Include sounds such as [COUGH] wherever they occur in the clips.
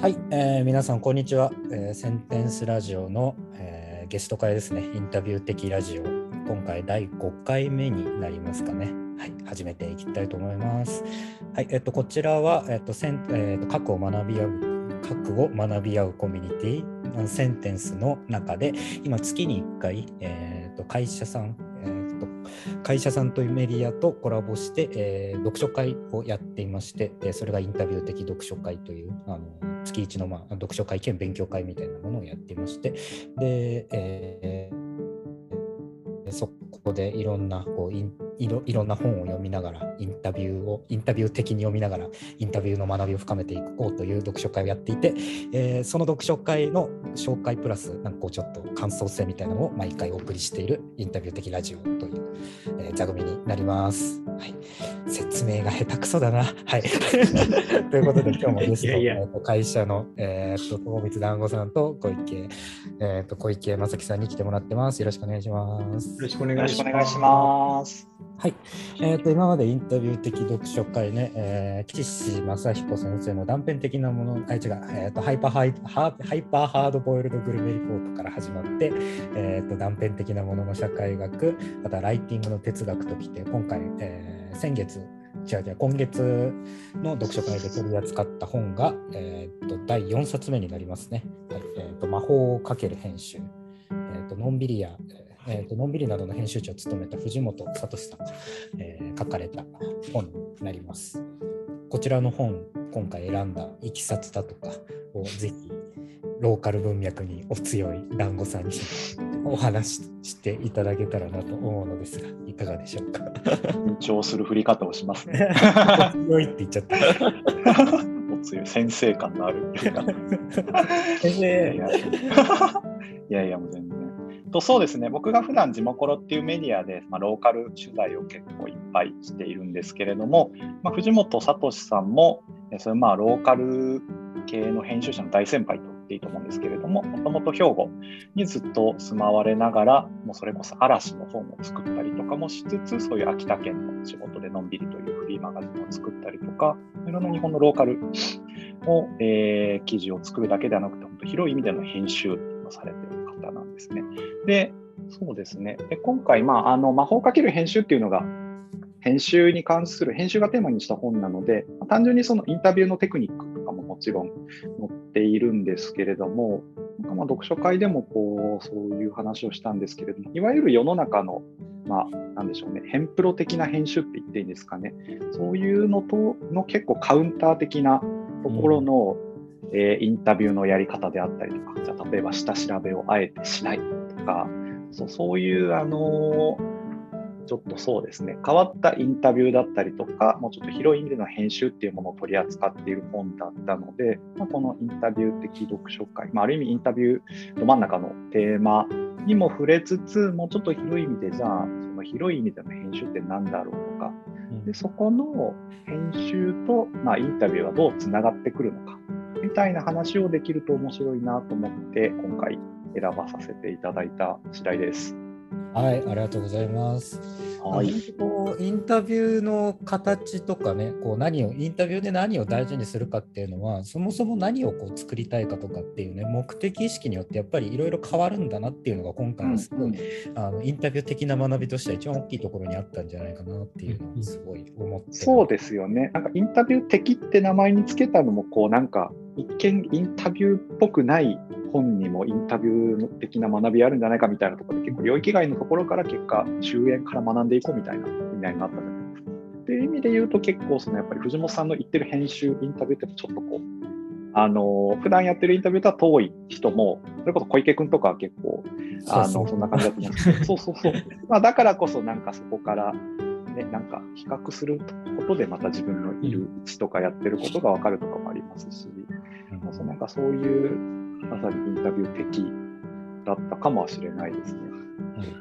はい、えー皆さんこんにちは、えーセンテンスラジオの、えーゲスト会ですね。インタビュー的ラジオ。今回第5回目になりますかね。はい始めていきたいと思います。はいえっとこちらはえっとセン、えっと核を学び合う核を学び合うコミュニティ。センテンスの中で今月に1回、えっと会社さん、えっと会社さんというメディアとコラボして、えー読書会をやっていまして、でそれがインタビュー的読書会というあの月一の、まあ、読書会兼勉強会みたいなものをやっていまして、で、えーそこでいろんなこうインいろいろんな本を読みながらインタビューをインタビュー的に読みながらインタビューの学びを深めていこうという読書会をやっていて、えーその読書会の紹介プラスなんかこうちょっと感想戦みたいなのを毎回お送りしているインタビュー的ラジオという、えー座組になります。はい、説明が下手くそだな。はい、[LAUGHS] ということで今日もゲストいやいやえーと会社の、えー、と友光団子さんと小池、えー、と小池正樹さんに来てもらってます。よろしくお願いします。よろしくお願いします。はい、えー、と今までインタビュー的読書会ね、えー、岸正彦先生の断片的なもの、あ違う、えー、とハイパーハイハハイパーハードボイルドグルメリポートから始まって、えー、と断片的なものの社会学、またライティングの哲学ときて、今回、えー先月、違う違う、今月の読書会で取り扱った本が、えー、と第4冊目になりますね。はいえー、と魔法をかける編集。えー、とのんびりや、えー、とのんびりなどの編集長を務めた藤本聡さんが、えー書かれた本になります。こちらの本、今回選んだいきさつだとかをぜひローカル文脈にお強い団子さんにお話ししていただけたらなと思うのですが、いかがでしょうか？緊張する振り方をしますね。お強いって言っちゃった。[LAUGHS] お強い先生感のある。[LAUGHS] 先生やいやいやもう全然。とそうですね、僕が普段地元ロっていうメディアで、まあ、ローカル取材を結構いっぱいしているんですけれども、まあ、藤本聡さんも、それまあローカル系の編集者の大先輩と言っていいと思うんですけれども、もともと兵庫にずっと住まわれながら、もうそれこそ嵐の本を作ったりとかもしつつ、そういう秋田県の仕事でのんびりというフリーマガジンを作ったりとか、いろんな日本のローカルを、えー記事を作るだけではなくて、本当広い意味での編集をされてですね。で、そうですね。で今回、まあ、あの魔法かける編集っていうのが、編集に関する、編集がテーマにした本なので、単純にそのインタビューのテクニックとかももちろん載っているんですけれども、なんかまあ読書会でもこうそういう話をしたんですけれども、いわゆる世の中の、まあ、なんでしょうね、ヘンプロ的な編集って言っていいんですかね、そういうのとの結構カウンター的なところの、えーインタビューのやり方であったりとか、じゃあ例えば下調べをあえてしないとか、そうそういう、あのーちょっとそうですね、変わったインタビューだったりとか、もうちょっと広い意味での編集っていうものを取り扱っている本だったので、まあ、このインタビュー的読書会、まあ、ある意味インタビューど真ん中のテーマにも触れつつ、もうちょっと広い意味で、じゃあ、その広い意味での編集って何だろうとか、でそこの編集と、まあ、インタビューはどうつながってくるのかみたいな話をできると面白いなと思って今回選ばさせていただいた次第です。はい、ありがとうございます。はい、こうインタビューの形とかね、こう何をインタビューで何を大事にするかっていうのは、そもそも何をこう作りたいかとかっていうね、目的意識によってやっぱりいろいろ変わるんだなっていうのが今回のすごい、あのインタビュー的な学びとしては一番大きいところにあったんじゃないかなっていうのをすごい思って。そうですよね。なんかインタビュー的って名前につけたのもこうなんか一見インタビューっぽくない本にもインタビュー的な学びあるんじゃないかみたいなところで結構領域外のところから結果終焉から学んでいこうみたいな意味合いがあったじゃないですか。っていう意味で言うと結構そのやっぱり藤本さんの言ってる編集インタビューってちょっとこうあの普段やってるインタビューとは遠い人もそれこそ小池君とかは結構 [LAUGHS] あのそんな感じだと思うんですけど、そうそうそう。まあ、だからこそ、なんかそこから、ね、なんか比較することで、また自分のいる位置とかやってることが分かるとかもありますし、うんそうなんかそういう、まさにインタビュー的だったかもしれないですね。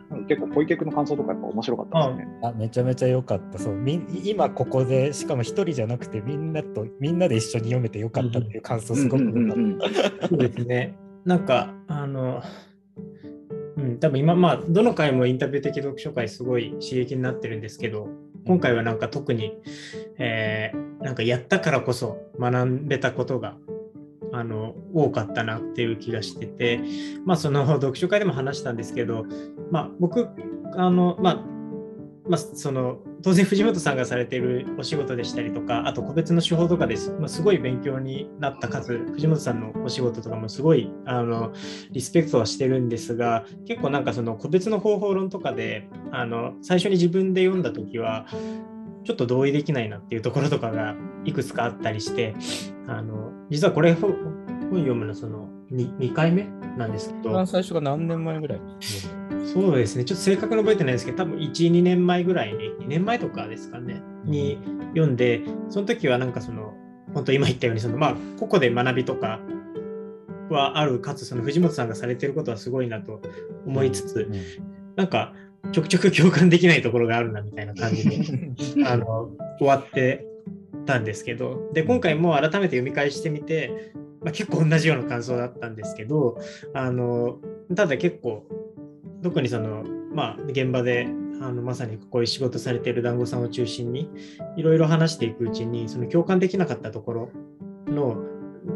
なんか結構、小池君の感想とかやっぱ面白かったですね。あめちゃめちゃ良かったそうみん今ここでしかも一人じゃなくてみんなとみんなで一緒に読めてよかったっていう感想すごく良かった。そうですね。なんか、あの、うん、多分今、まあ、どの回もインタビュー的読書会すごい刺激になってるんですけど、今回はなんか特に、えーなんかやったからこそ学べたことが、あの多かったなっていう気がしてて、まあ、その読書会でも話したんですけど、まあ、僕あの、まあまあ、その当然藤本さんがされているお仕事でしたりとかあと個別の手法とかです、まあ、すごい勉強になった数藤本さんのお仕事とかもすごいあのリスペクトはしてるんですが結構なんかその個別の方法論とかであの最初に自分で読んだ時はちょっと同意できないなっていうところとかがいくつかあったりしてあの実はこれ本読むのその 2, 2回目なんですけど。一番最初が何年前ぐらい？そうですね、ちょっと正確に覚えてないですけど、多分1、2年前ぐらいに、2年前とかですかね、に読んで、その時はなんかその、本当今言ったように、そのまあ、個々で学びとかはある、かつその藤本さんがされてることはすごいなと思いつつ、うんうん、なんかちょくちょく共感できないところがあるなみたいな感じで [LAUGHS] あの終わってたんですけど、で、今回も改めて読み返してみて、まあ、結構同じような感想だったんですけど、あのただ結構特にその、まあ、現場であのまさにこういう仕事されている団子さんを中心にいろいろ話していくうちにその共感できなかったところの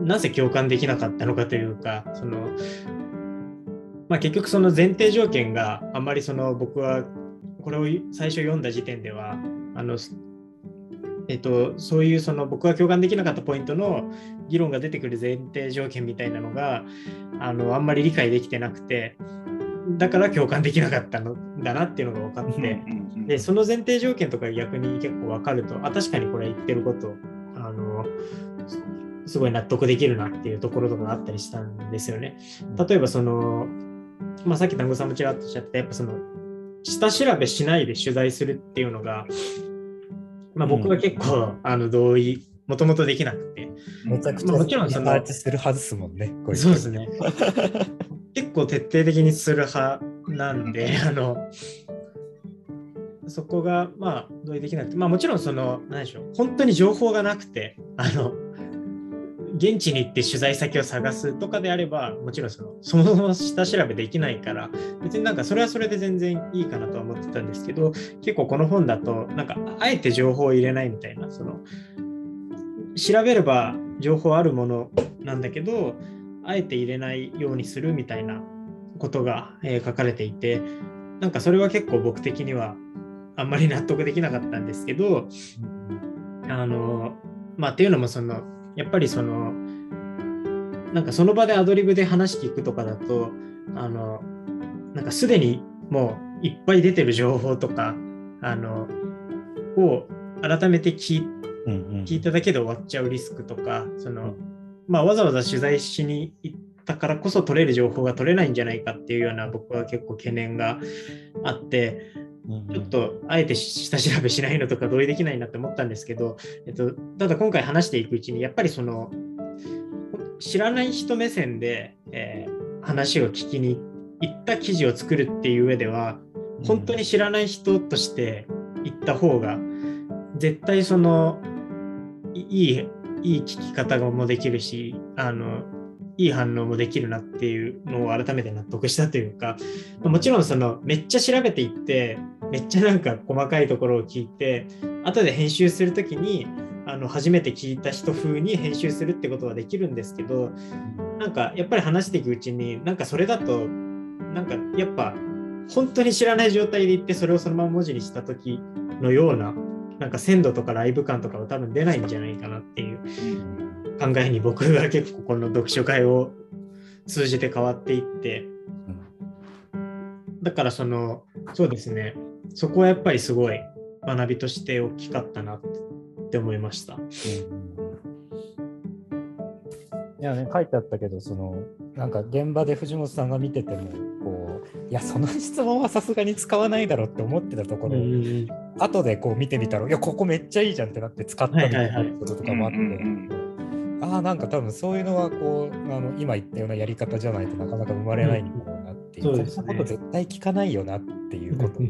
なぜ共感できなかったのかというかその、まあ、結局その前提条件があんまりその僕はこれを最初読んだ時点ではあのえっと、そういうその僕が共感できなかったポイントの議論が出てくる前提条件みたいなのがあのあんまり理解できてなくてだから共感できなかったのだなっていうのが分かって、でその前提条件とか逆に結構分かるとあ確かにこれ言ってることあのすごい納得できるなっていうところとかがあったりしたんですよね。例えばその、まあ、さっき団子さんもちらっとおっしゃったやっぱその下調べしないで取材するっていうのが、まあ、僕は結構、うん、あの同意もともとできなくて。めちゃくちゃ、もちろんその、するはずですもんね。そうですね。[LAUGHS] 結構徹底的にする派なんで、あの、そこが、まあ、同意できなくて、まあ、もちろん、その、何でしょう、本当に情報がなくて、あの、現地に行って取材先を探すとかであれば、もちろんその、そもそも下調べできないから、別になんかそれはそれで全然いいかなとは思ってたんですけど、結構この本だと、なんか、あえて情報を入れないみたいな、その、調べれば情報あるものなんだけど、あえて入れないようにするみたいなことが、え、書かれていてなんかそれは結構僕的にはあんまり納得できなかったんですけどあのまあっていうのもそのやっぱりそのなんかその場でアドリブで話聞くとかだとあのなんかすでにもういっぱい出てる情報とかあのを改めて聞,、聞いただけで終わっちゃうリスクとかその、まあ、わざわざ取材しに行ったからこそ取れる情報が取れないんじゃないかっていうような僕は結構懸念があって、ちょっとあえて下調べしないのとか同意できないなって思ったんですけど、えっと、ただ今回話していくうちにやっぱりその知らない人目線で、えー、話を聞きに行った記事を作るっていう上では本当に知らない人として行った方が絶対そのいいいい聞き方もできるしあのいい反応もできるなっていうのを改めて納得したというかもちろんそのめっちゃ調べていってめっちゃなんか細かいところを聞いて後で編集する時にあの初めて聞いた人風に編集するってことはできるんですけどなんかやっぱり話していくうちになんかそれだとなんかやっぱ本当に知らない状態で言ってそれをそのまま文字にした時のようななんか鮮度とかライブ感とかは多分出ないんじゃないかなっていう考えに僕が結構この読書会を通じて変わっていって。だからそのそうですねそこはやっぱりすごい学びとして大きかったなって思いました。いやね書いてあったけどそのなんか現場で藤本さんが見ててもこういやその質問はさすがに使わないだろうって思ってたところ、うん、後でこう見てみたらいやここめっちゃいいじゃんってなって使ったみたいなこととかもあって。ああなんか多分そういうのはこうあの今言ったようなやり方じゃないとなかなか生まれないんだろうなっていう、うん、そんなこと絶対聞かないよなっていうこと、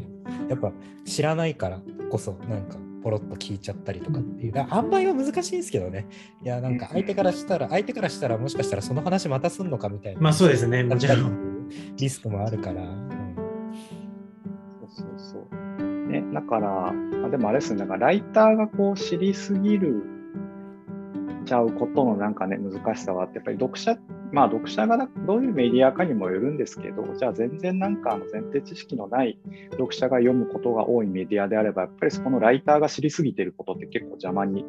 やっぱ知らないからこそなんかポロッと聞いちゃったりとかっていう、塩梅は難しいんですけどね。いや、なんか相手からしたら、相手からしたらもしかしたらその話またすんのかみたいな。まあそうですね、もちろん。リスクもあるから。うん、そうそうそう。ね、だから、あでもあれですね、なんかライターがこう知りすぎるちゃうことのなんかね難しさはあってやっぱり読者まあ読者がどういうメディアかにもよるんですけどじゃあ全然なんかあの前提知識のない読者が読むことが多いメディアであればやっぱりそこのライターが知りすぎてることって結構邪魔に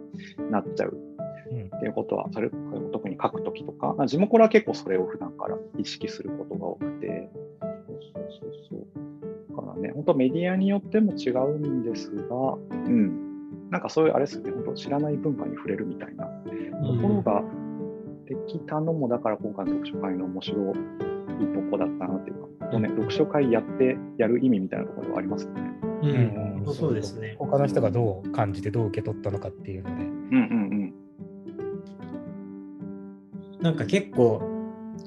なっちゃうっていうことは、それ特に書くときとか、地元は結構それを普段から意識することが多くて、そうそうそうそう。だからね、本当メディアによっても違うんですが、うん、なんかそういうあれですよね、本当知らない文化に触れるみたいな。ところができたのも、だから今回の読書会の面白いとこだったなっていうか、本当ね、読書会やってやる意味みたいなところはありますよね。うん、うん、そうですね。他の人がどう感じてどう受け取ったのかっていうので。うんうんうん。なんか結構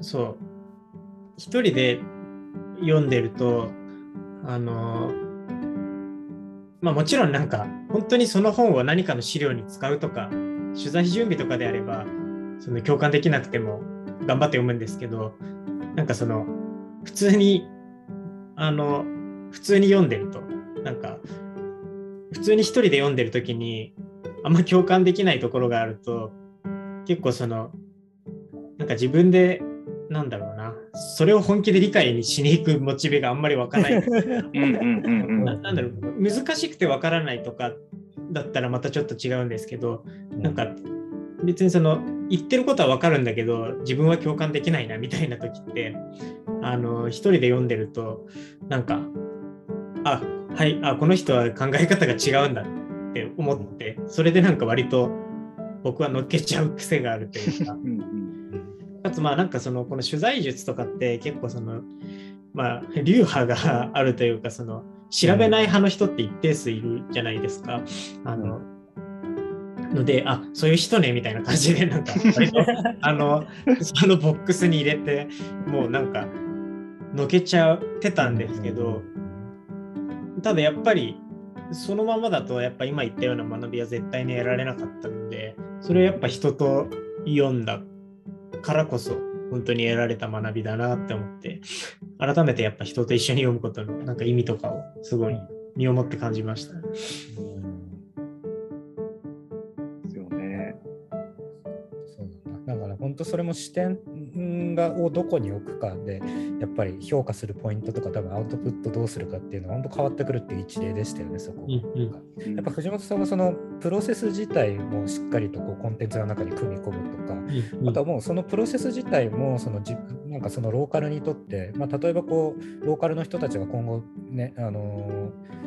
そう一人で読んでるとあのまあもちろんなんか本当にその本を何かの資料に使うとか取材準備とかであればその共感できなくても頑張って読むんですけどなんかその普通にあの普通に読んでるとなんか普通に一人で読んでる時にあんま共感できないところがあると結構そのなんか自分で、なんだろうな、それを本気で理解しに行くモチベがあんまり湧かない。なんだろう、難しくてわからないとかだったらまたちょっと違うんですけど、なんか別にその言ってることはわかるんだけど、自分は共感できないなみたいな時って、あの、一人で読んでると、なんか、あ、はい、あ、この人は考え方が違うんだって思って、それでなんか割と僕は乗っけちゃう癖があるというか、かつまあなんかそのこの取材術とかって結構そのまあ流派があるというかその調べない派の人って一定数いるじゃないですか。あのので、あそういう人ねみたいな感じで、なんか、[LAUGHS] あの、そのボックスに入れて、もうなんか、のけちゃってたんですけど、ただやっぱり、そのままだと、やっぱ今言ったような学びは絶対に得られなかったので、それをやっぱ人と読んだからこそ本当に得られた学びだなって思って改めてやっぱ人と一緒に読むことのなんか意味とかをすごい身をもって感じました。ですよね。そうだだから本当それも視点がをどこに置くかでやっぱり評価するポイントとか多分アウトプットどうするかっていうのは本当変わってくるっていう一例でしたよねそこ、うんうん、やっぱ藤本さんはそのプロセス自体もしっかりとこうコンテンツの中に組み込むとか、うんうん、あとはもうそのプロセス自体もその自分なんかそのローカルにとって、まあ、例えばこうローカルの人たちが今後ねあのー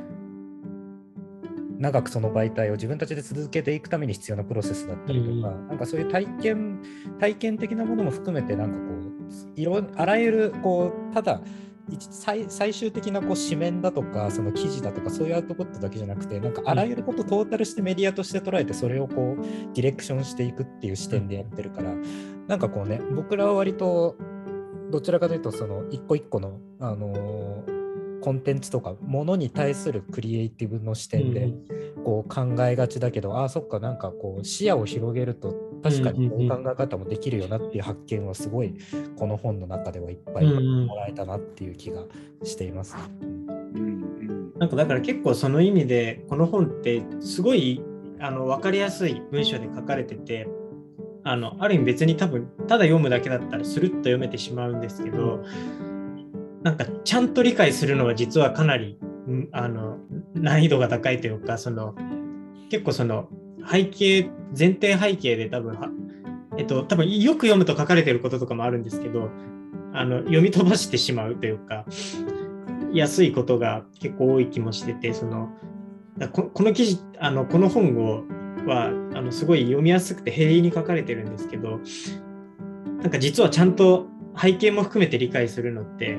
長くその媒体を自分たちで続けていくために必要なプロセスだったりとか、うん、なんかそういう体験体験的なものも含めてなんかこういろあらゆるこうただ最最終的なこう紙面だとかその記事だとかそういうアウトプットだけじゃなくてなんかあらゆることトータルしてメディアとして捉えてそれをこうディレクションしていくっていう視点でやってるから、うん、なんかこうね僕らは割とどちらかというとその一個一個のあのーコンテンツとかものに対するクリエイティブの視点でこう考えがちだけど、うん、ああそっかなんかこう視野を広げると確かにこう考え方もできるよなっていう発見はすごいこの本の中ではいっぱいもらえたなっていう気がしています。なんかだから結構その意味でこの本ってすごいあの分かりやすい文章で書かれててあのある意味別に多分ただ読むだけだったらスルッと読めてしまうんですけど、なんかちゃんと理解するのは実はかなりあの難易度が高いというかその結構その背景前提背景で多分はえっと多分よく読むと書かれてることとかもあるんですけどあの読み飛ばしてしまうというか安いことが結構多い気もしててそのこの記事あのこの本をはあのすごい読みやすくて平易に書かれてるんですけどなんか実はちゃんと背景も含めて理解するのって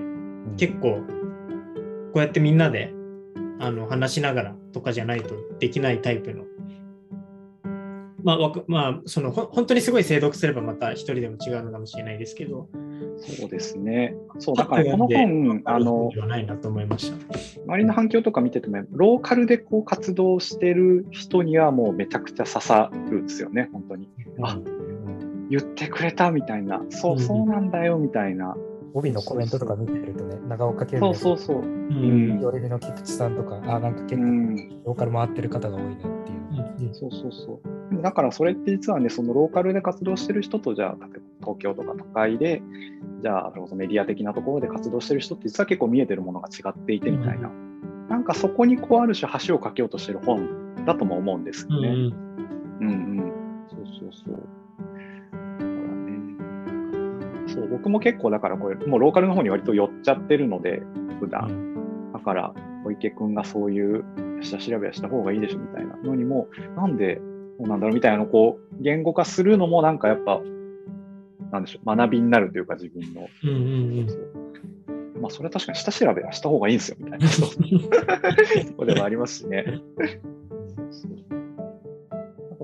結構こうやってみんなであの話しながらとかじゃないとできないタイプの。まあ、まあ、その本当にすごい精読すればまた一人でも違うのかもしれないですけど。そうですね。そう、だからこの本、あの、ないなと思いました。周りの反響とか見てても、ローカルでこう活動してる人にはもうめちゃくちゃ刺さるんですよね、本当に。うん、あ、言ってくれたみたいな、そう、そうなんだよみたいな。帯のコメントとか見てるとね、長岡県そうそうそう。うん。よりの菊池さんとか、あ、なんか結構、ローカル回ってる方が多いなっていう。そうそうそう。だからそれって実はね、そのローカルで活動してる人と、じゃあ、例えば東京とか都会で、じゃあ、メディア的なところで活動してる人って実は結構見えてるものが違っていてみたいな、なんかそこにこうある種橋を架けようとしてる本だとも思うんですよね。うん、うん、うんそうそうそう。そう、僕も結構だからこれ、もうローカルの方に割と寄っちゃってるので、普段。だから、小池君がそういう下調べはした方がいいでしょみたいなのにも、なんでそうなんだろうみたいなのをこう言語化するのもなんかやっぱ、なんでしょう、学びになるというか自分の。うんうんうん、まあそれは確かに下調べはした方がいいんですよみたいな。[LAUGHS] これはありますしね。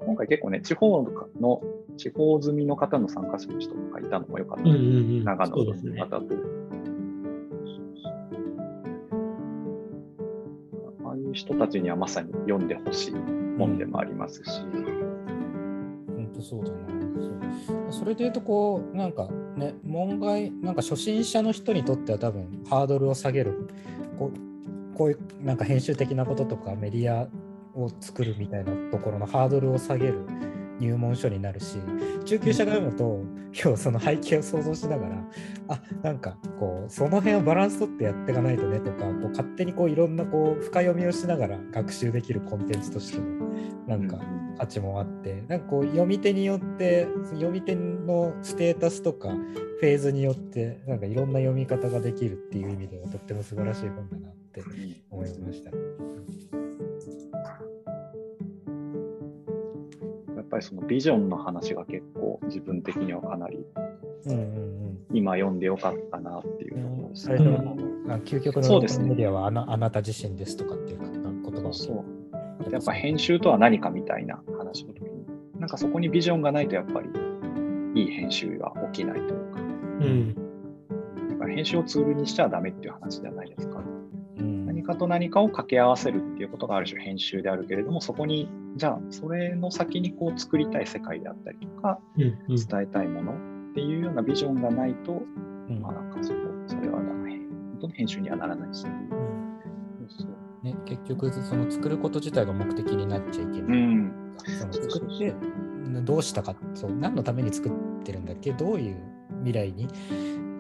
今回結構ね、地方の、地方済みの方の参加者の人とかいたのもよかった、うんうんうん、長野の方と。ああいう人たちにはまさに読んでほしい本でもありますし。本当そうだな。そうそれで言うとこうなんかね門外なんか初心者の人にとっては多分ハードルを下げるこうこういうなんか編集的なこととかメディアを作るみたいなところのハードルを下げる入門書になるし中級者が読むと今日その背景を想像しながらあなんかこうその辺をバランスとってやっていかないとねとかこう勝手にこういろんなこう深読みをしながら学習できるコンテンツとしてもなんか価値もあって、なんかこう読み手によって読み手のステータスとかフェーズによってなんかいろんな読み方ができるっていう意味ではとっても素晴らしい本だなって思いました。ぱりそのビジョンの話が結構自分的にはかなり今読んでよかったなっていうところですね。究極のメディアはあなあなた自身ですとかっていう言葉そう。やっぱ編集とは何かみたいな話の時になんかそこにビジョンがないとやっぱりいい編集は起きないというか、うん、だから編集をツールにしちゃダメっていう話じゃないですか。何かと何かを掛け合わせるっていうことがある種編集であるけれどもそこにじゃあそれの先にこう作りたい世界であったりとか、伝えたいものっていうようなビジョンがないと、うん、まあなんかそこそれは本当に編集にはならないし、ね、結局その作ること自体が目的になっちゃいけない。うん、その作ってどうしたかそう何のために作ってるんだっけどういう未来に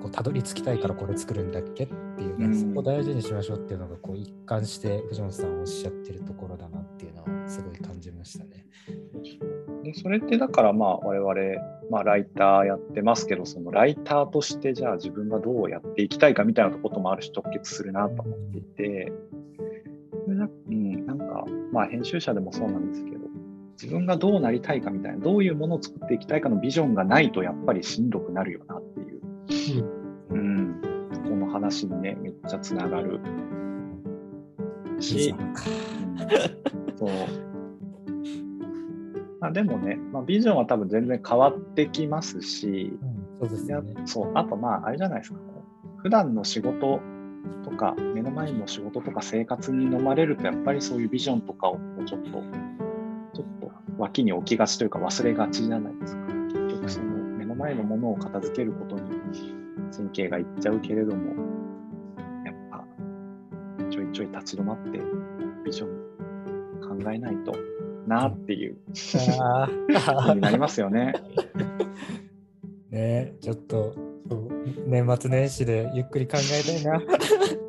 こうたどり着きたいからこれ作るんだっけっていうね、うん、そこを大事にしましょうっていうのがこう一貫して藤本さんおっしゃってるところだなっていうのはすごい感じましたね。でそれってだからまあ我々、まあ、ライターやってますけどそのライターとしてじゃあ自分がどうやっていきたいかみたいなこともあるし直結するなと思っていて、うん、なんかまあ編集者でもそうなんですけど自分がどうなりたいかみたいなどういうものを作っていきたいかのビジョンがないとやっぱりしんどくなるよなっていう、ん、この話にねめっちゃつながるし。そう。まあ、でもね、まあ、ビジョンは多分全然変わってきますし、うん、そうですね。そうあとまああれじゃないですか、普段の仕事とか目の前の仕事とか生活に飲まれるとやっぱりそういうビジョンとかをちょっとちょっと脇に置きがちというか忘れがちじゃないですか。前のものを片付けることに神経がいっちゃうけれどもやっぱちょいちょい立ち止まってビジョン考えないとなっていうになりますよね。[LAUGHS] ねちょっと年末年始でゆっくり考えたいなっ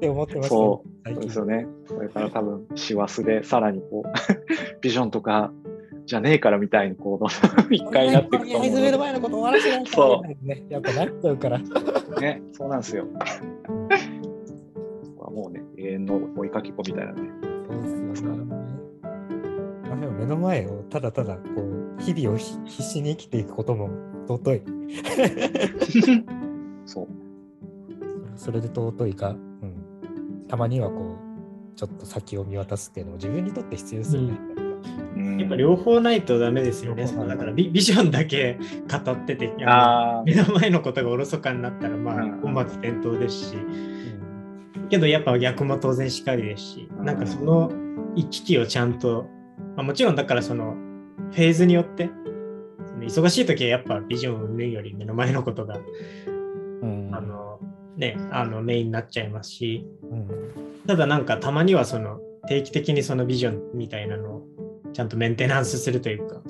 て思ってます、そうそうですよね。これから多分師走でさらにこう [LAUGHS] ビジョンとかじゃねえからみたいにこう一回なっていくと思う。目の前のこと終わらせないと、ね、やっぱなっちゃうから。ね、そうなんですよ。もうね、永遠の追いかけっこみたいなね。そうですよね。でも目の前をただただこう日々を必死に生きていくことも尊い。そう。それで尊いか、うん、たまにはこうちょっと先を見渡すっていうのも自分にとって必要ですよね。うん、やっぱ両方ないとダメですよね。だからビビジョンだけ語ってて、目の前のことがおろそかになったら、まあ、本末転倒ですし、けどやっぱ逆も当然しかりですし、なんかその行き来をちゃんと、まあ、もちろんだからそのフェーズによって、忙しい時はやっぱビジョンを生むより目の前のことが、うん、あのね、あのメインになっちゃいますし、うん、ただなんかたまにはその定期的にそのビジョンみたいなのをちゃんとメンテナンスするというか、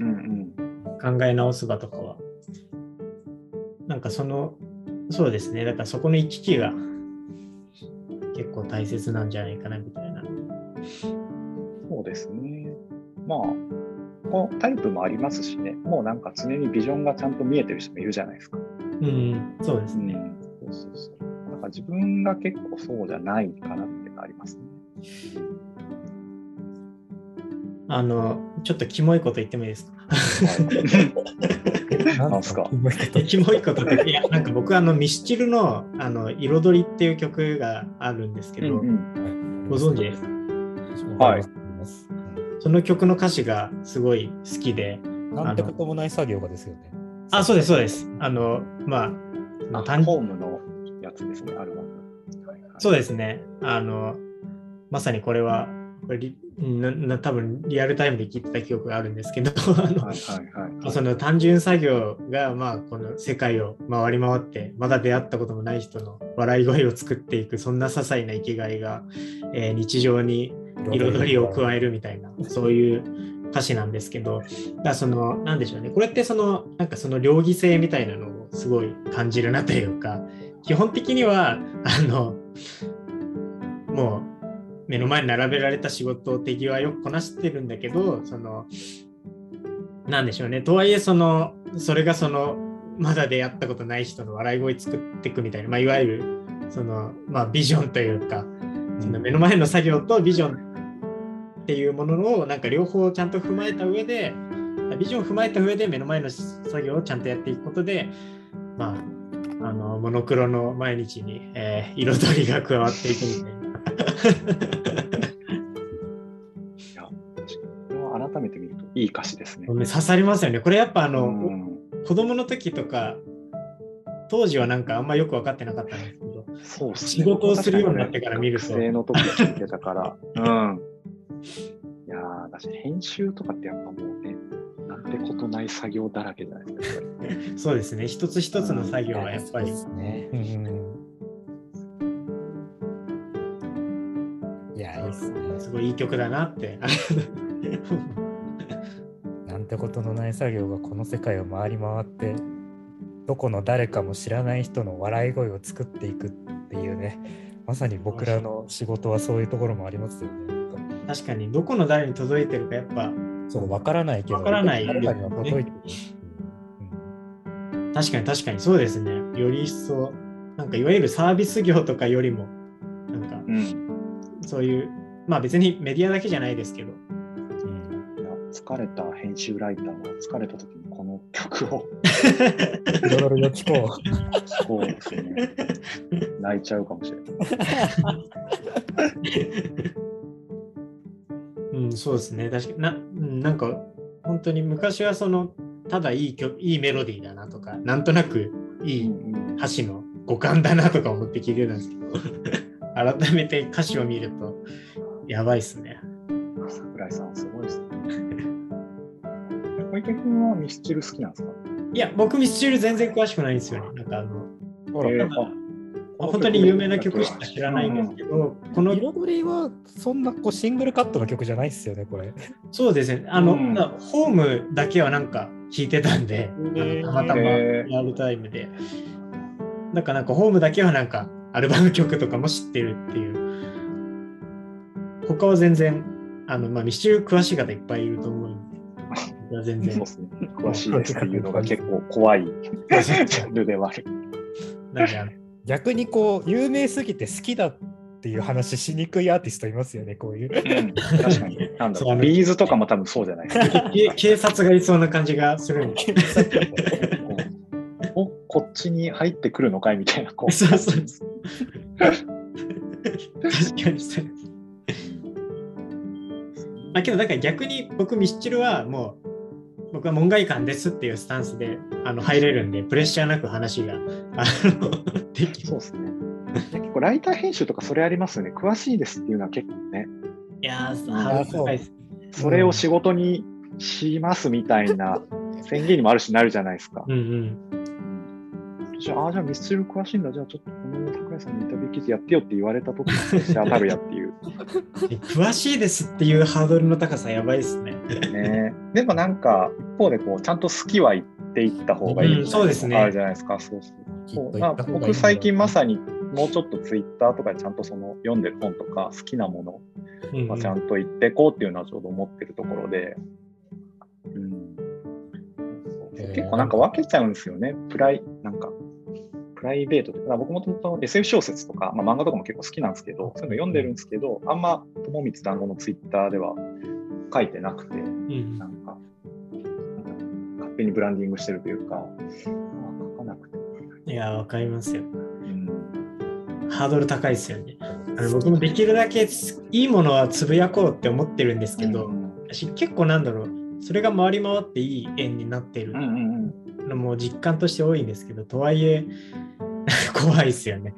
うんうん考え直す場とかは、なんかその、そうですね、だからそこの行き来が結構大切なんじゃないかなみたいな。そうですね。まあ、このタイプもありますしね、もうなんか常にビジョンがちゃんと見えてる人もいるじゃないですか。うん、そうですね。うん、そうそうそう。なんか自分が結構そうじゃないかなっていうのがありますね。あの、ちょっとキモいこと言ってもいいですか？はい。[LAUGHS] なんすか？キモいこといことって、いや、なんか僕、あの、ミスチルの、あの、彩りっていう曲があるんですけど、うんうん。ご存知です？かはい。その曲の歌詞がすごい好きで、なんてこともない作業がですよね。あ、そうです、そうです。あの、まあ、あ単ホームのやつですね、アルバム。はいはい。そうですね。あの、まさにこれは、なな多分リアルタイムで聞いてた記憶があるんですけど、[LAUGHS] あのはいはいはい。その単純作業が、まあ、この世界を回り回って、まだ出会ったこともない人の笑い声を作っていく、そんな些細な生きがいが、えー日常に彩りを加えるみたいな、そういう歌詞なんですけど、だその、なんでしょうね、これってその、なんかその両義性みたいなのをすごい感じるなというか、基本的には、あの、もう、目の前に並べられた仕事を手際よくこなしてるんだけど、その、なんでしょうね、とはいえ、その、それがその、まだ出会ったことない人の笑い声作っていくみたいな、まあ、いわゆる、その、まあ、ビジョンというか、その目の前の作業とビジョンっていうものをなんか両方ちゃんと踏まえた上でビジョンを踏まえた上で目の前の作業をちゃんとやっていくことでまああのモノクロの毎日に、えー彩りが加わっていくみたいないや、確かに。これは改めて見るといい歌詞ですね。刺さりますよねこれやっぱあの、うん子供の時とか当時はなんかあんまよく分かってなかったんですけどそうね。仕事をするようになってから見ると学生の時聞いてたから。[LAUGHS] うん。いやー、私、編集とかってやっぱもうね、なんてことない作業だらけじゃないですか。[LAUGHS] そうですね一つ一つの作業はやっぱりそうですね。うんや、いいっすね。すごいいい曲だなって [LAUGHS] なんてことのない作業がこの世界を回り回って、どこの誰かも知らない人の笑い声を作っていくっていうね、まさに僕らの仕事はそういうところもありますよね。確かにどこの誰に届いてるかやっぱそう、わからないけど、わからない誰かには届いてる。確かに確かにそうですね。より一層、なんかいわゆるサービス業とかよりも、なんかうん。そういう、まあ別にメディアだけじゃないですけど、疲れた編集ライターは疲れた時にこの曲を彩りを聞こ聴こうですね。泣いちゃうかもしれない。うん、そうですね。確かにな、うんなんか本当に昔はその、ただいい曲、いいメロディーだなとか、なんとなくいいうん歌詞の五感だなとか思って聞いてたんですけど、改めて歌詞を見ると、やばいっすね。桜井さん、すごいですね。小池君はミスチル好きなんですか？いや、僕ミスチル全然詳しくないんですよね。なんかあの、本当に有名な曲しか知らないんですけど、この彩りはそんなこうシングルカットの曲じゃないっすよね、これ。そうですね。あの、うんだホームだけはなんか弾いてたんで、たまたまリアルタイムで。なんかなんかホームだけはなんかアルバム曲とかも知ってるっていう。他は全然、あの、まあ、ミスチル詳しい方いっぱいいると思うんで、全然ね。詳しいですっていうのが結構怖いジャンルではある。逆にこう、有名すぎて好きだっていう話しにくいアーティストいますよね、こういう。うん、確かに。なんだろう。ビーズとかも多分そうじゃないですか。[LAUGHS] け警察がいそうな感じがするんで。おこっちに入ってくるのかいみたいな。こそうそう確かにそう。まあけどだから逆に僕ミスチルはもう僕は門外漢ですっていうスタンスであの入れるんでプレッシャーなく話があのできる。そうですね。結構ライター編集とかそれありますよね。詳しいですっていうのは結構ね、いやー、ーハードル。それを仕事にしますみたいな宣言にもあるしなるじゃないですか。うんうん。じゃあ、あじゃあミスチル詳しいんだ、じゃあちょっとこの桜井さんのインタビュー記事やってよって言われたときに当たるやっていう。詳しいですっていうハードルの高さやばいですね。ね、でもなんか、一方でこう、ちゃんと好きは言っていった方がいい、うんそうですね。あるじゃないですか。そうそう。僕最近まさにもうちょっとツイッターとかでちゃんとその読んでる本とか好きなものうんまあ、ちゃんと言っていこうっていうのはちょうど思ってるところで、うん、結構なんか分けちゃうんですよね、プライ、なんか、プライベートというか、僕もともと SF 小説とか、まあ、漫画とかも結構好きなんですけど、そういうの読んでるんですけど、あんま友光団子のツイッターでは書いてなくて、うんなんか、勝手にブランディングしてるというか、まあ、書かなくて。もいや、わかりますよ。うん。ハードル高いですよね。あの僕もできるだけいいものはつぶやこうって思ってるんですけど、うん私結構なんだろう、それが回り回っていい縁になってるのも実感として多いんですけど、とはいえ、[LAUGHS] 怖いですよね。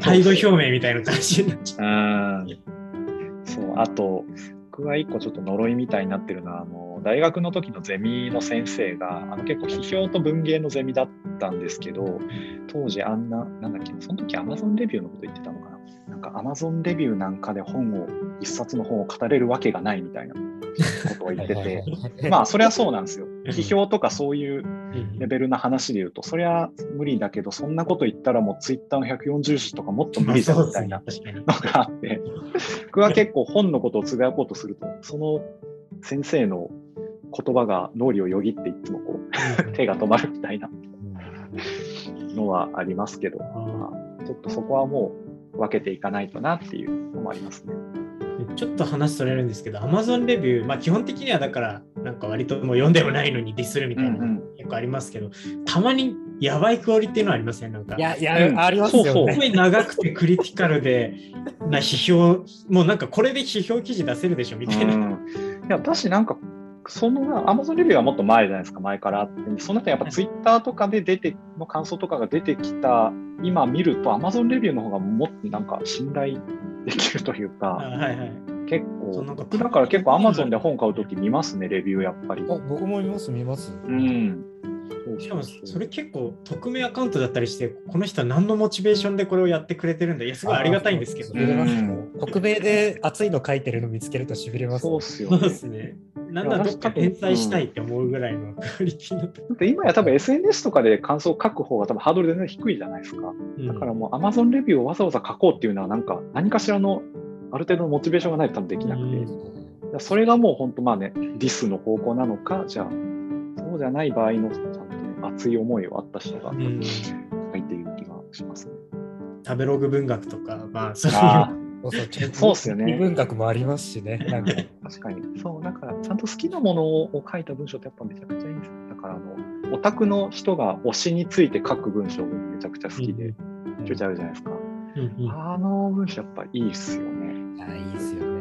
態度表明みたいな感じになっちゃうんそう、あと、僕は一個ちょっと呪いみたいになってるのは、あの大学の時のゼミの先生が、あの結構批評と文芸のゼミだったんですけど、当時あんな、なんだっけ、その時 Amazon レビューのこと言ってたのかな？なんか Amazon レビューなんかで本を、一冊の本を語れるわけがないみたいなことを言ってて、まあ、それはそうなんですよ。批評とかそういうう。レベルな話で言うと、それは無理だけど、そんなこと言ったらもう Twitter の140字とかもっと無理だみたいな。のがあって、僕は結構本のことをつぶやこうとすると、その先生の言葉が脳裏をよぎっていつもこう [LAUGHS] 手が止まるみたいなのはありますけど、まあ、ちょっとそこはもう分けていかないとなっていうのもありますね。ちょっと話それるんですけど、Amazon レビュー、まあ基本的にはだから、なんか割ともう読んでもないのにディスるみたいな結構ありますけど、たまにやばいクオリティのありません？なんか。いやいや、うんありますよね。そう [LAUGHS] すごい長くてクリティカルでな批評、もうなんかこれで批評記事出せるでしょみたいな。うん、いや私なんかその Amazon レビューはもっと前じゃないですか前からあってその後やっぱ Twitter とかで出ての感想とかが出てきた今見ると Amazon レビューの方がもっとなんか信頼できるというあかはいはい。結構だから結構 Amazon で本買うとき見ますねレビューやっぱり。あ僕も見ます、見ます。うんしかもそれ結構匿名アカウントだったりして、この人は何のモチベーションでこれをやってくれてるんだ。いや、すごいありがたいんですけどし。びれますうん北米で熱いの書いてるの見つけるとしびれます。そうっすよそうでね。すね。なんだどっか転載したいって思うぐらいのクオリティの。だって今や多分 SNS とかで感想を書く方が多分ハードル全然低いじゃないですか。うんだからもう Amazon レビューをわざわざ書こうっていうのはなんか何かしらのある程度のモチベーションがないと多分できなくて、うんそれがもう本当まあね、ディスの方向なのか、じゃあそうじゃない場合のちゃんとね、熱い思いをあった人がうん書いている気がしますね。食べログ文学とか、まあそういう。あそうそうちょそうっすよね文学もありますしね。なんかあ、確かに。そう、だからちゃんと好きなものを書いた文章ってやっぱめちゃくちゃいいんですよ。だからあの、オタクの人が推しについて書く文章がめちゃくちゃ好きで、ちょいちょいあるじゃないですか。うんうんあの文章やっぱいいっすよね。あいいですよね。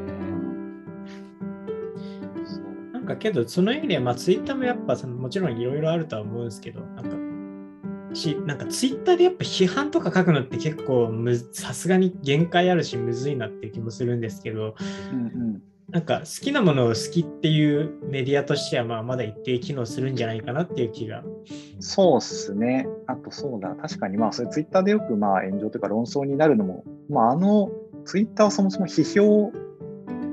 なんかけど、その意味では、まあ、ツイッターもやっぱそのもちろんいろいろあるとは思うんですけど、なんか、しなんかツイッターでやっぱ批判とか書くのって結構むさすがに限界あるし、むずいなって気もするんですけど、うんうんなんか好きなものを好きっていうメディアとしては、まあ、まだ一定機能するんじゃないかなっていう気が。そうっすね。あとそうだ、確かにまあ、それツイッターでよくまあ炎上というか論争になるのも、まあ、あのツイッターはそもそも批評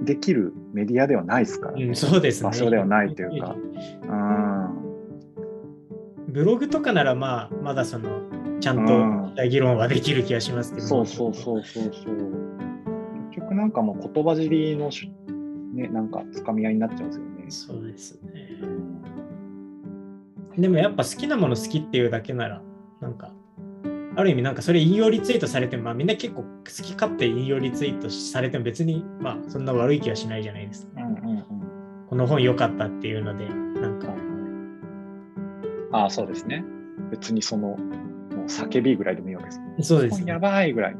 できるメディアではないですからね。うん、そうですね。場所ではないというか。うん。ブログとかならまあ、まだその、ちゃんうんと議論はできる気がしますけど。そうそうそうそうそう。結局なんかもう言葉尻のし、ね、なんかつかみ合いになっちゃうんですよね。そうですね。うんでもやっぱ好きなもの好きっていうだけなら、なんか、ある意味なんかそれ引用リツイートされても、まあみんな結構好き勝手引用リツイートされても別に、まあそんな悪い気はしないじゃないですか。うんうんうん。この本良かったっていうので、なんか。ああ、そうですね。別にその、もう叫びぐらいでもいいわけですね。そうですねや。ばいぐらい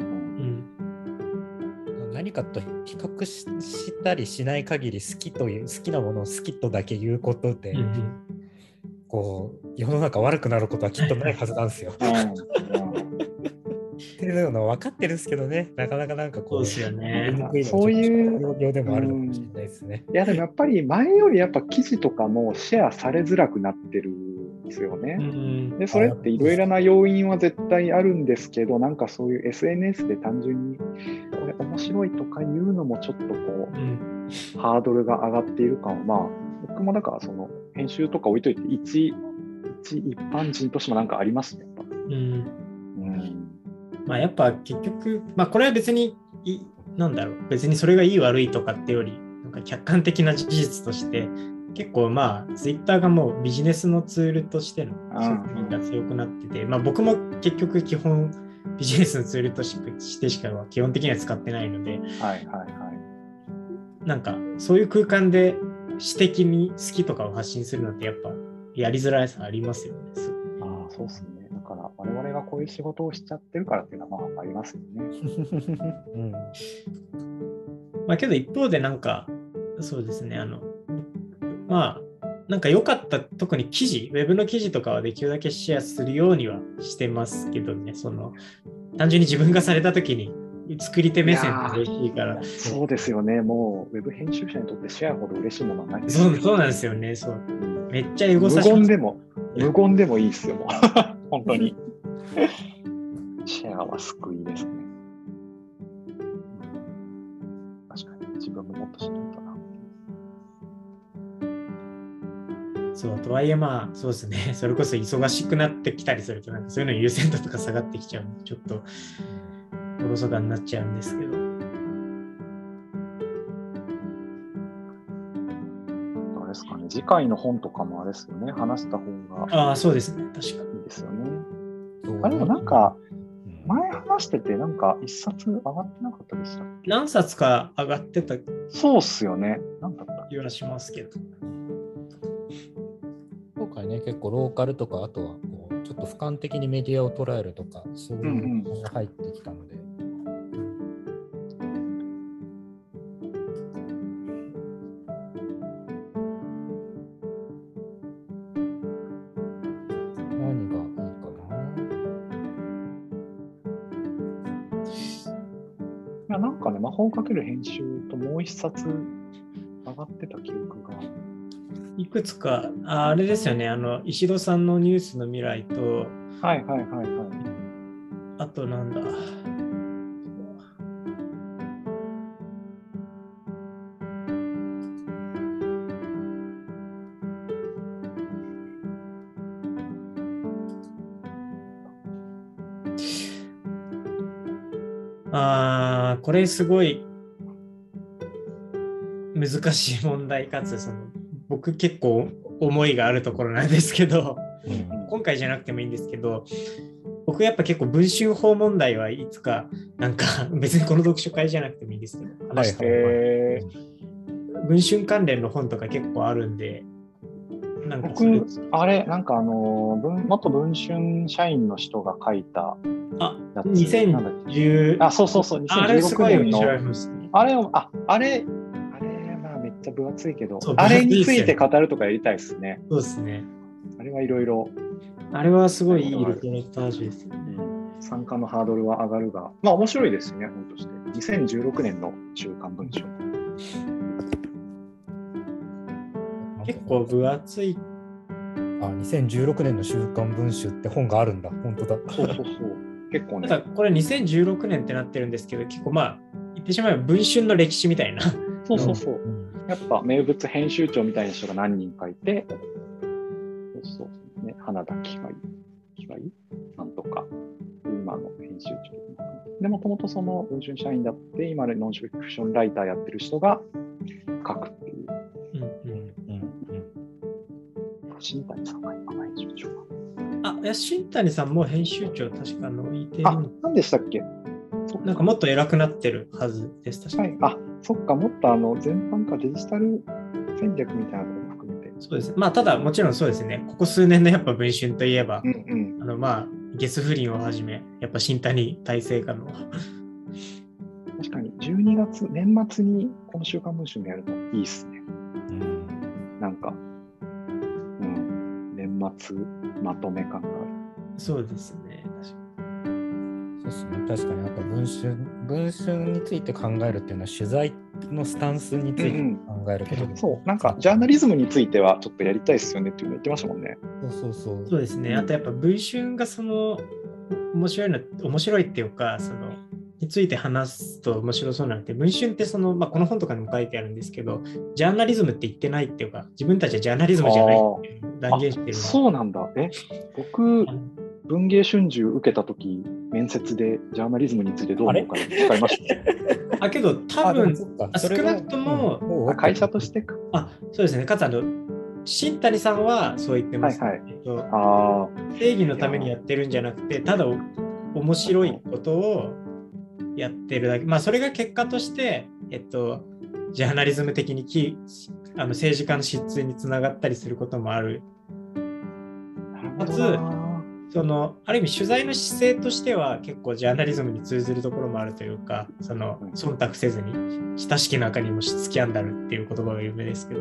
何かと比較ししたりしない限り好きという好きなものを好きとだけ言うことで、うんうんこう世の中悪くなることはきっとないはずなんですよ。うんうんるの分かってるんですけどね、なかなかなんかこう、そうですよねそういうでもあるのかもしれないですね。いやでもやっぱり前よりやっぱ記事とかもシェアされづらくなってるんですよね。うんでそれっていろいろな要因は絶対あるんですけど、なんかそういう SNS で単純にこれ面白いとか言うのもちょっとこうんうハードルが上がっている感は、まあ僕もだからその編集とか置いといて一一一般人としてもなんかありますね、やっぱ。うんうんまあやっぱ結局、まあこれは別にい、なんだろう、別にそれがいい悪いとかってより、なんか客観的な事実として、結構まあ、ツイッターがもうビジネスのツールとしての側面が強くなってて、まあ僕も結局基本ビジネスのツールとしてしかは基本的には使ってないので、はいはいはい。なんかそういう空間で私的に好きとかを発信するのってやっぱやりづらさありますよね。ああ、そうですね。だから我々がこういう仕事をしちゃってるからっていうのはまあありますよね。[LAUGHS] うんまあけど一方でなんか、そうですね、あの、まあ、なんか良かった、特に記事、ウェブの記事とかはできるだけシェアするようにはしてますけどね、その、単純に自分がされた時に作り手目線って嬉しいから、そうですよね。もうウェブ編集者にとってシェアほど嬉しいものはないですそうそうなんですよね、そう。うんめっちゃエゴ無サします言でも、無言でもいいですよ、もう。[LAUGHS] 本当に。シェアは救いですね。確かに、自分ももっとしないとな。そう、とはいえまあ、そうですね、[LAUGHS] それこそ忙しくなってきたりすると、なんかそういうの優先度とか下がってきちゃうんで、ちょっと、おろそかになっちゃうんですけど。あれですかね、次回の本とかもあれですよね、話した方がああ、そうですね、確かに。いいですよね。あでもなんか、うん。前話してて、なんか一冊上がってなかったでしたっけ？何冊か上がってたそうっすよね。なんだった。気はしますけど。今回ね、結構ローカルとか、あとはこうちょっと俯瞰的にメディアを捉えるとか、そういうのが入ってきたので、なんかね、魔法をかける編集ともう一冊上がってた記憶が。いくつか、ああれですよね、あの、石戸さんのニュースの未来と、はいはいはいはい。あとなんだ。これすごい難しい問題かつその僕結構思いがあるところなんですけどな。うん今回じゃなくてもいいんですけど僕やっぱ結構文春法問題はいつかなんか別にこの読書会じゃなくてもいいんですけど話した方がえ文春関連の本とか結構あるんでなんか僕、あれ、なんかあの文、元文春社員の人が書いたあやつ。なんだっけ2010あ、そうそうそう、あれす2016ごい年の。あれを、あ、あれ、あれ、まあめっちゃ分厚いけどそう、あれについて語るとかやりたいですね。そうですねあれはいろいろあれはすごいいいレポータージュですよね参加のハードルは上がるが、まあ面白いですね、本として。2016年の週刊文春。結構分厚いあ、2016年の週刊文春って本があるんだ。本当だ。そうそうそう。結構ね。ただこれ2016年ってなってるんですけど結構まあ言ってしまえば文春の歴史みたいなそうそうそう。うんやっぱ名物編集長みたいな人が何人かいて、そうそう、ね、花田機械、機械なんとか、今の編集長。で、もともとその文春社員だって、今のノンフィクションライターやってる人が書くっていう。うんうんうんうん新谷さんが今の編集長。あ、いや、新谷さんも編集長確かあのいてるあ、何でしたっけ？なんかもっと偉くなってるはずです。確かはい。あ、そっか、もっとあの、全般かデジタル戦略みたいなところも含めて。そうです。まあ、ただもちろんそうですね。ここ数年のやっぱ文春といえば、うんうん。あのまあ、ゲス不倫をはじめ、やっぱ新谷体制下の、確かに、12月、年末にこの週刊文春やるのいいっすね。うんなんか、うん、年末まとめ感がある。そうですね。確かそですね。確かに、あと文春、文春について考えるっていうのは、取材のスタンスについて考えることで、そう、なんか、ジャーナリズムについてはちょっとやりたいですよねっていうの言ってましたもんね。そうそうそう。そうですね。あとやっぱ文春がその面白いの面白いっていうかそのについて話すと面白そうなので文春ってその、まあ、この本とかにも書いてあるんですけどジャーナリズムって言ってないっていうか自分たちはジャーナリズムじゃないっていう断言してるの。そうなんだ。え、僕、文芸春秋受けた時面接でジャーナリズムについてどう思うか聞かれました？[LAUGHS] あけど多分少なくともうん。も会社としてか。あそうですね。かつあの新谷さんはそう言ってます、はいはい。えっと、あ正義のためにやってるんじゃなくてただお面白いことをやってるだけ。まあそれが結果としてえっとジャーナリズム的にきあの政治家の失墜につながったりすることもある。あ。かつそのある意味取材の姿勢としては結構ジャーナリズムに通ずるところもあるというかそのうん忖度せずに親しき中にもスキャンダルっていう言葉が有名ですけど。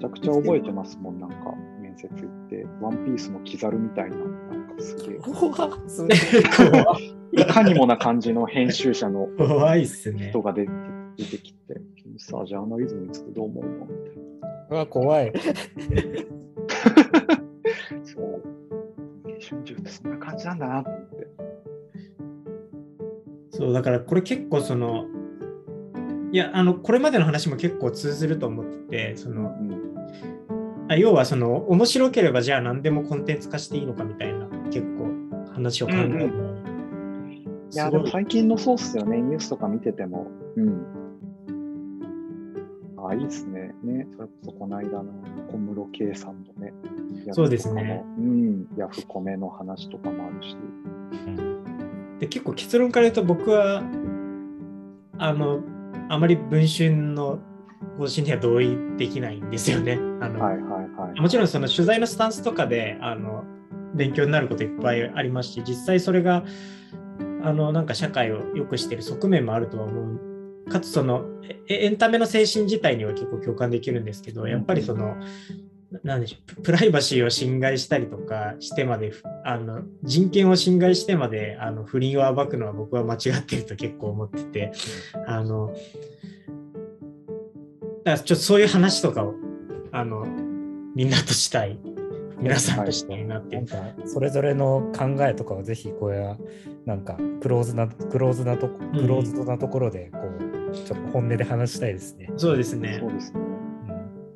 めちゃくちゃ覚えてますもん、なんか面接行って、ワンピースのキザルみたいな、なんかすげえ、すいかにもな感じの編集者の人。が出て出てきて、君さ、ジャーナリズムについてどう思うのみたいな。うわ怖い。そう。春秋っ。てそんな感じなんだなと思っ。て。そうだからこれ結構そのいやあのこれまでの話も結構通ずると思っ。ててそのうんあ要はその面白ければじゃあ何でもコンテンツ化していいのかみたいな結構話を考えるのにいや、でも最近のそうっすよね。ニュースとか見てても。うん。あ、いいっすね。ね、それこそこの間の小室圭さんのね。そうですねうん。ヤフコメの話とかもあるし。で結構結論から言うと僕はあのあまり文春の方針には同意できないんですよね。あのはいはいはい。もちろんその取材のスタンスとかであの勉強になることいっぱいありますし実際それがあのなんか社会を良くしている側面もあるとは思う。かつそのえエンタメの精神自体には結構共感できるんですけどやっぱりそのななんでしょうププライバシーを侵害したりとかしてまでふあの人権を侵害してまであの不倫を暴くのは僕は間違ってると結構思っててあのだからちょっとそういう話とかをあのみんなとしたい皆さんとしたいなって。い。うなんかそれぞれの考えとかをぜひこうやなんかクローズなクローズなとこん。クローズドなところでこうちょっと本音で話したいですね。そうですね。そうですね。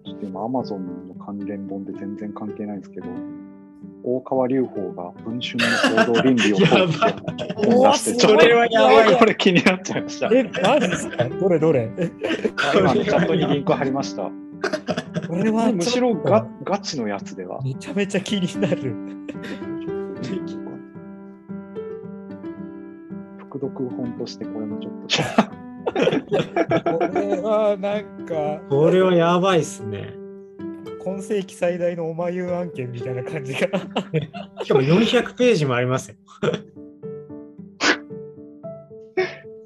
ちょっと今、アマゾンの関連本で全然関係ないんですけど、大川隆法が文春の行動倫理を [LAUGHS] やばい講じて本出して、ちょっそれはやばい。とこれ気になっちゃいました。え、マジですか？どれどれ？あ今ね、チャットにリンク貼りました。これはむしろガガチのやつでは。めちゃめちゃ気になる。[LAUGHS] 副読本としてこれもちょっと。これはなんかこれはやばいっすね今世紀最大のおまゆ案件みたいな感じが。しかも400ページもありますよ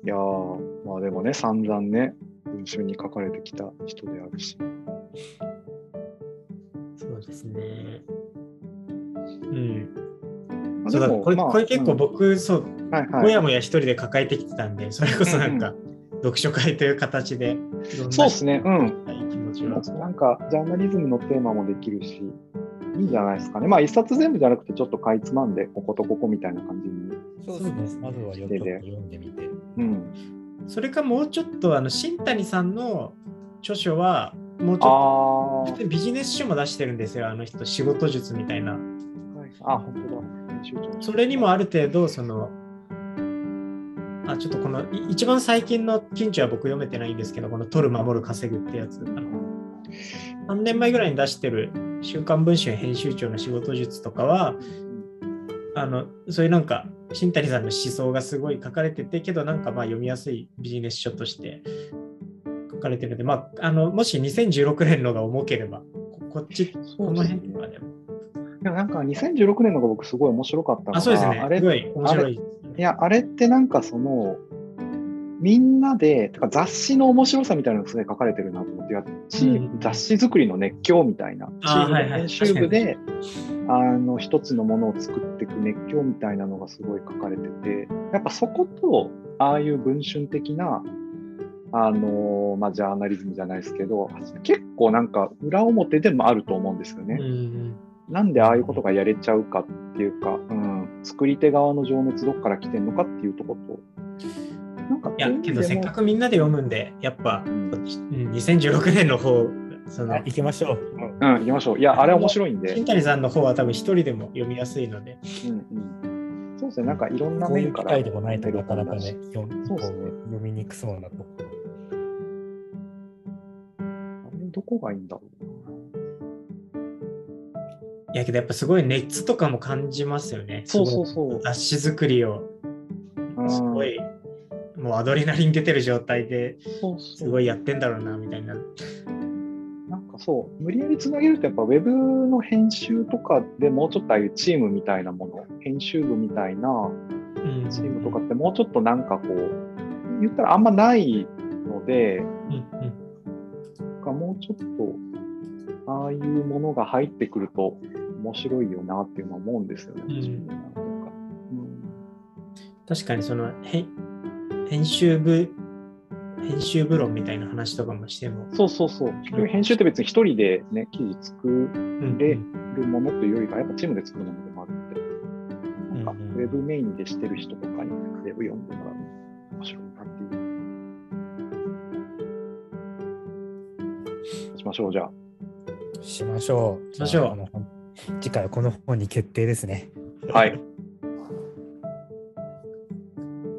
いやー、まあでもね、散々ね、文春に書かれてきた人であるし。そうですねうんまあそうだこれ,、まあこれ結構うん僕、そうはいはいもやもや一人で抱えてきてたんでそれこそなんか、読書会という形でそうですね、うん。気持ちはなんか、ジャーナリズムのテーマもできるし、いいんじゃないですかね。まあ、一冊全部じゃなくて、ちょっとかいつまんで、こことここみたいな感じに。そうですね。まずは読んでみて。うん。それかもうちょっとあの新谷さんの著書はもうちょっとビジネス書も出してるんですよあの人仕事術みたいな。はい。あ、本当だ。それにもある程度そのあちょっとこのい一番最近の近所は僕読めてないんですけどこの取る守る稼ぐってやつ。あの3年前ぐらいに出してる「週刊文春」編集長の仕事術とかはあのそういうなんか新谷さんの思想がすごい書かれててけどなんかまあ読みやすいビジネス書として書かれてるので、まあ、あのもし2016年のが重ければここっちこの辺とかでも。でもなんか2016年のが僕すごい面白かったあそうですね。あれすごい面白い。いや、あれってなんかその、みんなで、だから雑誌の面白さみたいなのがすごい書かれてるなと思って、うん。雑誌作りの熱狂みたいな、チームのあーはいはい。編集部で、あの、一つのものを作っていく熱狂みたいなのがすごい書かれてて、やっぱそこと、ああいう文春的な、あのまあ、ジャーナリズムじゃないですけど、結構なんか裏表でもあると思うんですよね。うんなんでああいうことがやれちゃうかっていうか、うん、作り手側の情熱どっから来てんのかっていうところと、なんかいや、けどせっかく、くみんなで読むんで、やっぱ、うん。こっちうん2016年の方、そのあ、行きましょう。うん、行きましょう。いや、あれ面白いんで。新、谷さんの方は多分一人でも読みやすいので、うんうん、そうですね、なんかいろんなこういう面から機会でもないとなかなかね、読みにくそうなところ。どこがいいんだろういやけどやっぱすごい熱とかも感じますよね。そうそうそう。雑誌作りを。な。すごい、もうアドレナリン出てる状態ですごいやってんだろうなみたいな。なんかそう、無理やりつなげると、やっぱウェブの編集とかでもうちょっとああいうチームみたいなもの、編集部みたいなうん。チームとかってもうちょっとなんかこう、言ったらあんまないので、うんうんかもうちょっと、ああいうものが入ってくると面白いよなっていうのは思うんですよね。うん。そういうのなんかうん。確かにそのへ編集部編集部論みたいな話とかもしても、そうそうそう。結局編集って別に一人でね、記事作うんでるものというよりか、やっぱチームで作るものでもあるので、なんかうんうん。ウェブメインでしてる人とかにウェブ読んでもらうましょう、じゃあ。しましょう。しましょう次回はこの本に決定ですね。はい。[LAUGHS]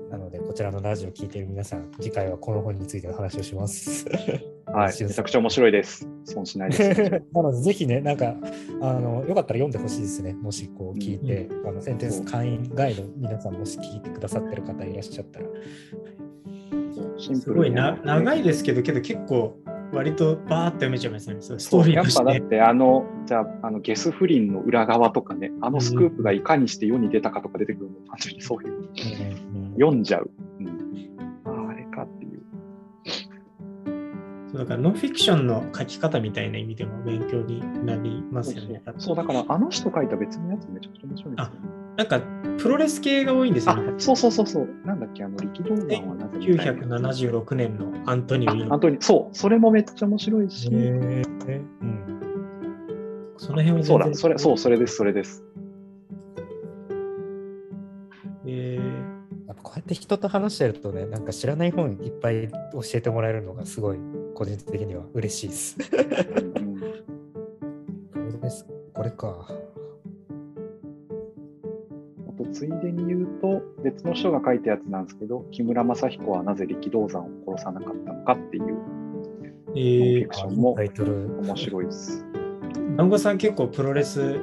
なので、こちらのラジオを聞いている皆さん、次回はこの本についての話をします。[LAUGHS] はい。[LAUGHS] めちゃくちゃ面白いです。損しないです。なので、ぜひね、なんか、あの、よかったら読んでほしいですね。もし、こう、聞いて、あの、センテンス会員ガイド、皆さんもし聞いてくださってる方いらっしゃったら。すごいなに長いですけど、けど結構割とバーって読めちゃいますよね。ストーリーやっ。ぱだって、あの、じゃあ、あのゲス不倫の裏側とかね、あのスクープがいかにして世に出たかとか出てくるの、単純にそういう、うん読んじゃう。うん、ああれかっていう。そうだからノンフィクションの書き方みたいな意味でも勉強になりますよね。そうだから、あの人書いた別のやつめちゃくちゃ面白いですよね。なんかプロレス系が多いんですよあね。そうそうそうそう。なんだっけ、あの、力道山はなぜみたいな976年のアントニオ猪木あ本当に、そう、それもめっちゃ面白いし、へーうんその辺は全然そうだ、それ、そう、それです、それです。えやっぱこうやって人と話してるとね、なんか知らない本いっぱい教えてもらえるのがすごい個人的には嬉しいです。うん [LAUGHS] これです。これか。ついでに言うと、別の人が書いたやつなんですけど、木村正彦はなぜ力道山を殺さなかったのかっていうー、ノンフえィークションもタイトル。面白いです。団子さん結構プロレス、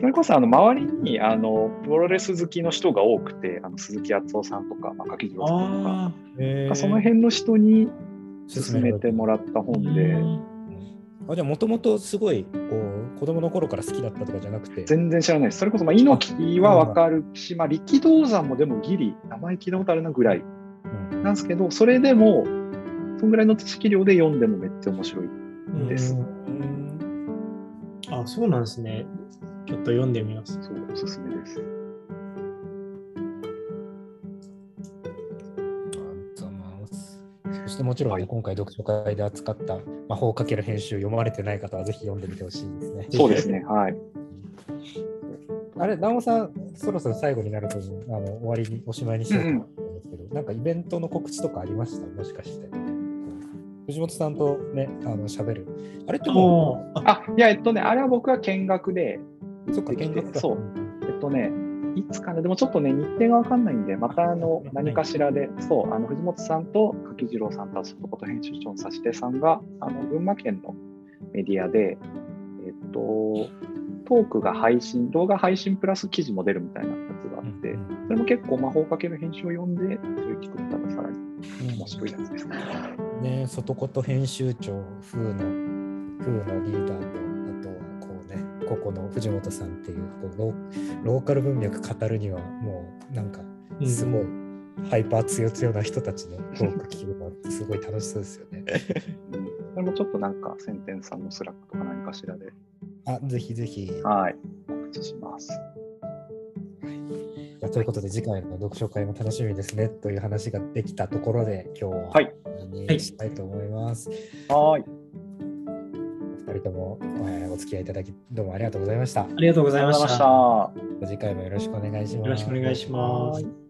それこそあの周りにあのプロレス好きの人が多くて、あの鈴木敦夫さんとか、まあ、柿次郎さんとか、あえー。その辺の人に勧勧めてもらったあ、本で、あじゃあもともとすごいこう子供の頃から好きだったとかじゃなくて。全然知らないです。それこそまあ猪木はわかるし、まあ、力道山もでもギリ、名前聞いたことあるなぐらいうんなんですけど、それでも、そんぐらいの知識量で読んでもめっちゃ面白い。うんですうんあ、そうなんですね。ちょっと読んでみます。そう、おすすめです。してもちろんね、はい今回読書会で扱った魔法をかける編集読まれてない方はぜひ読んでみてほしいですね。そうですね、はい。あれ、南尾さん、そろそろ最後になると思うあの終わりにおしまいにしようと思うんですけど、なんかイベントの告知とかありました？もしかして。藤本さんとね、あの喋る。あれってもおーああ、いや、えっとね、あれは僕は見学で、う、そっか、見学か。そうえっとね、いつかな、でもちょっとね、日程がわかんないんで、またあのはい何かしらで、そう、あの藤本さんと柿次郎さんと、外こと編集長の指し手さんが、あの群馬県のメディアで、えっと、トークが配信、動画配信プラス記事も出るみたいなやつがあって、うんそれも結構魔法かける編集を読んで、それ聞くったらさらに面白いやつですね。ね、外こと編集長風の風のリーダーと、ここの藤本さんっていうこうローカル文脈語るにはもうなんかすごい、ハイパー強強な人たちのトーク聞くのってすごい楽しそうですよね。うんそれもちょっとなんか、センテンさんの Slack とか何かしらで、あ、ぜひぜひ。はい、告知します。ということで次回の読書会も楽しみですねという話ができたところで今日ははいしたいと思います。はい。人とも、えーお付き合いいただきどうもありがとうございました。ありがとうございまし。たた。次回もよろしくお願いします。よろしくお願いしますはい